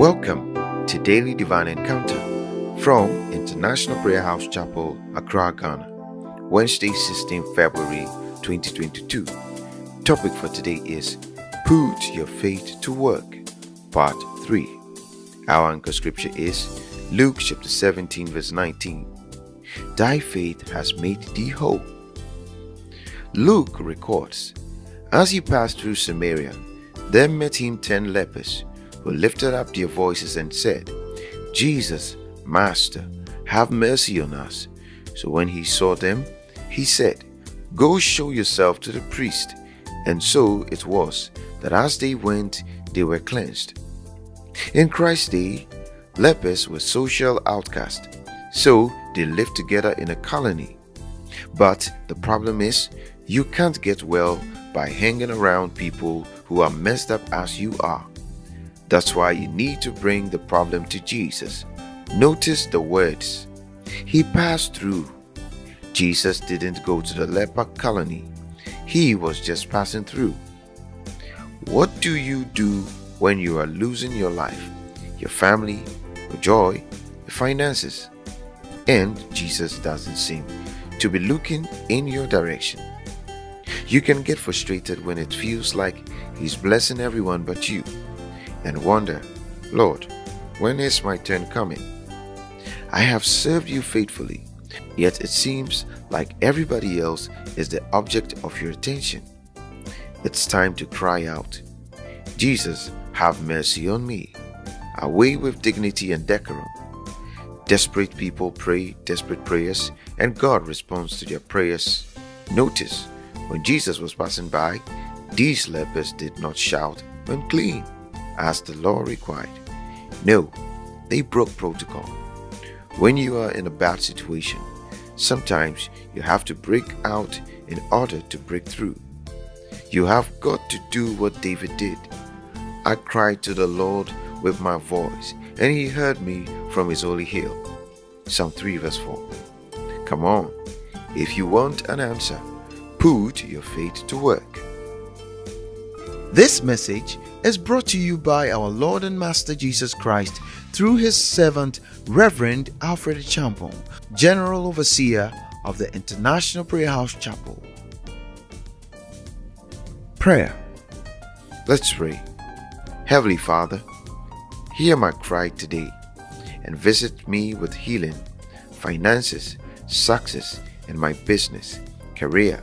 Welcome to Daily Divine Encounter from International Prayer House Chapel, Accra, Ghana. Wednesday, 16 February 2022. Topic for today is Put Your Faith to Work, Part 3. Our anchor scripture is Luke chapter 17, verse 19. Thy faith has made thee whole. Luke records, As he passed through Samaria, there met him ten lepers who lifted up their voices and said, Jesus, Master, have mercy on us. So when he saw them, he said, Go show yourself to the priest. And so it was that as they went, they were cleansed. In Christ's day, lepers were social outcasts, so they lived together in a colony. But the problem is, you can't get well by hanging around people who are messed up as you are. That's why you need to bring the problem to Jesus. Notice the words. He passed through. Jesus didn't go to the leper colony. He was just passing through. What do you do when you are losing your life, your family, your joy, your finances? And Jesus doesn't seem to be looking in your direction. You can get frustrated when it feels like He's blessing everyone but you and wonder, Lord, when is my turn coming? I have served you faithfully, yet it seems like everybody else is the object of your attention. It's time to cry out, Jesus, have mercy on me. Away with dignity and decorum. Desperate people pray desperate prayers, and God responds to their prayers. Notice, when Jesus was passing by, these lepers did not shout, unclean as the law required. No, they broke protocol. When you are in a bad situation, sometimes you have to break out in order to break through. You have got to do what David did. I cried to the Lord with my voice, and he heard me from his holy hill. Psalm 3 verse 4. Come on, if you want an answer, put your faith to work. This message is brought to you by our Lord and Master Jesus Christ through his servant Reverend Alfred Champong, General Overseer of the International Prayer House Chapel. Prayer. Let's pray. Heavenly Father, hear my cry today and visit me with healing, finances, success in my business, career,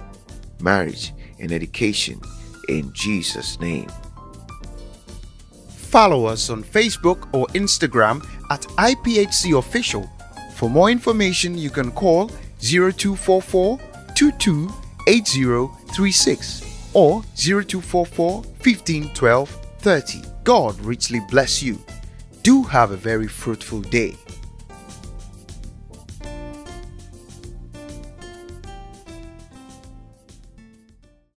marriage, and education in Jesus' name. Follow us on Facebook or Instagram at IPHC Official. For more information, you can call 0244 228036 or 0244 1512 30. God richly bless you. Do have a very fruitful day.